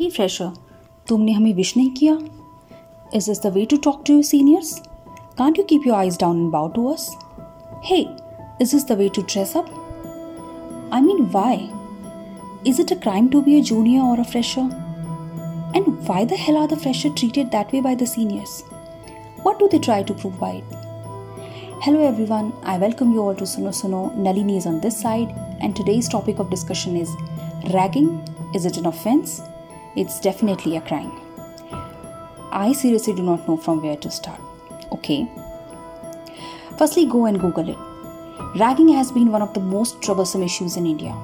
Hey fresher, तुमने हमें wish नहीं किया Is this the way to talk to your seniors? Can't you keep your eyes down and bow to us? Hey, is this the way to dress up? I mean, why? Is it a crime to be a junior or a fresher? And why the hell are the fresher treated that way by the seniors? What do they try to prove by it? Hello everyone, I welcome you all to Suno Suno. Nalini is on this side, and today's topic of discussion is ragging. Is it an offense? It's definitely a crime. I seriously do not know from where to start. Okay. Firstly, go and Google it. Ragging has been one of the most troublesome issues in India.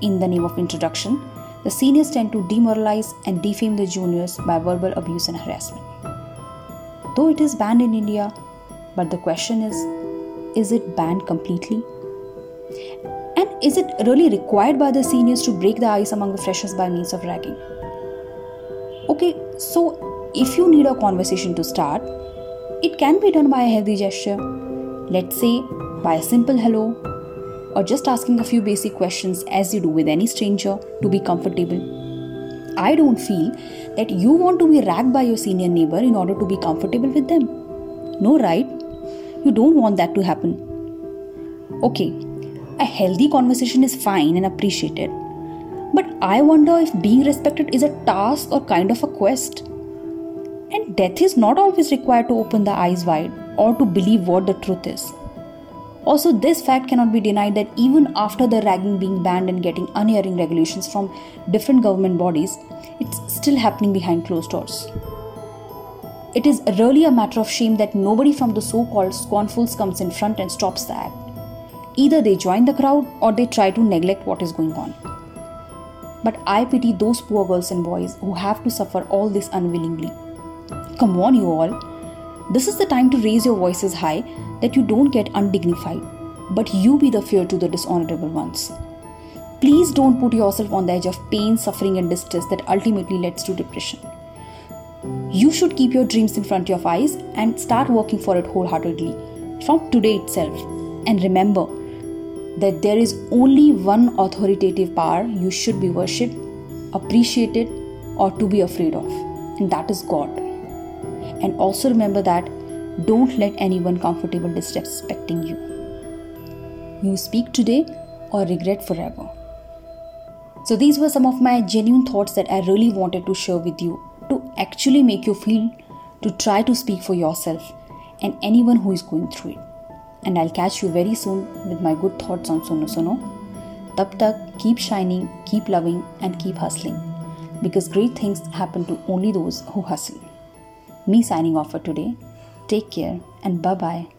In the name of introduction, the seniors tend to demoralize and defame the juniors by verbal abuse and harassment. Though it is banned in India, but the question is is it banned completely? And is it really required by the seniors to break the ice among the freshers by means of ragging? Okay, so if you need a conversation to start, it can be done by a healthy gesture. Let's say by a simple hello, or just asking a few basic questions as you do with any stranger to be comfortable. I don't feel that you want to be ragged by your senior neighbor in order to be comfortable with them. No, right? You don't want that to happen. Okay, a healthy conversation is fine and appreciated but I wonder if being respected is a task or kind of a quest. And death is not always required to open the eyes wide or to believe what the truth is. Also, this fact cannot be denied that even after the ragging being banned and getting anti-ragging regulations from different government bodies, it's still happening behind closed doors. It is really a matter of shame that nobody from the so called scornfuls comes in front and stops the act. Either they join the crowd or they try to neglect what is going on. But I pity those poor girls and boys who have to suffer all this unwillingly. Come on, you all. This is the time to raise your voices high that you don't get undignified, but you be the fear to the dishonorable ones. Please don't put yourself on the edge of pain, suffering, and distress that ultimately leads to depression. You should keep your dreams in front of your eyes and start working for it wholeheartedly from today itself. And remember, that there is only one authoritative power you should be worshipped, appreciated, or to be afraid of, and that is God. And also remember that don't let anyone comfortable disrespecting you. You speak today or regret forever. So, these were some of my genuine thoughts that I really wanted to share with you to actually make you feel to try to speak for yourself and anyone who is going through it and I'll catch you very soon with my good thoughts on Suno Suno. Tab tak, keep shining, keep loving, and keep hustling because great things happen to only those who hustle. Me signing off for today. Take care and bye bye.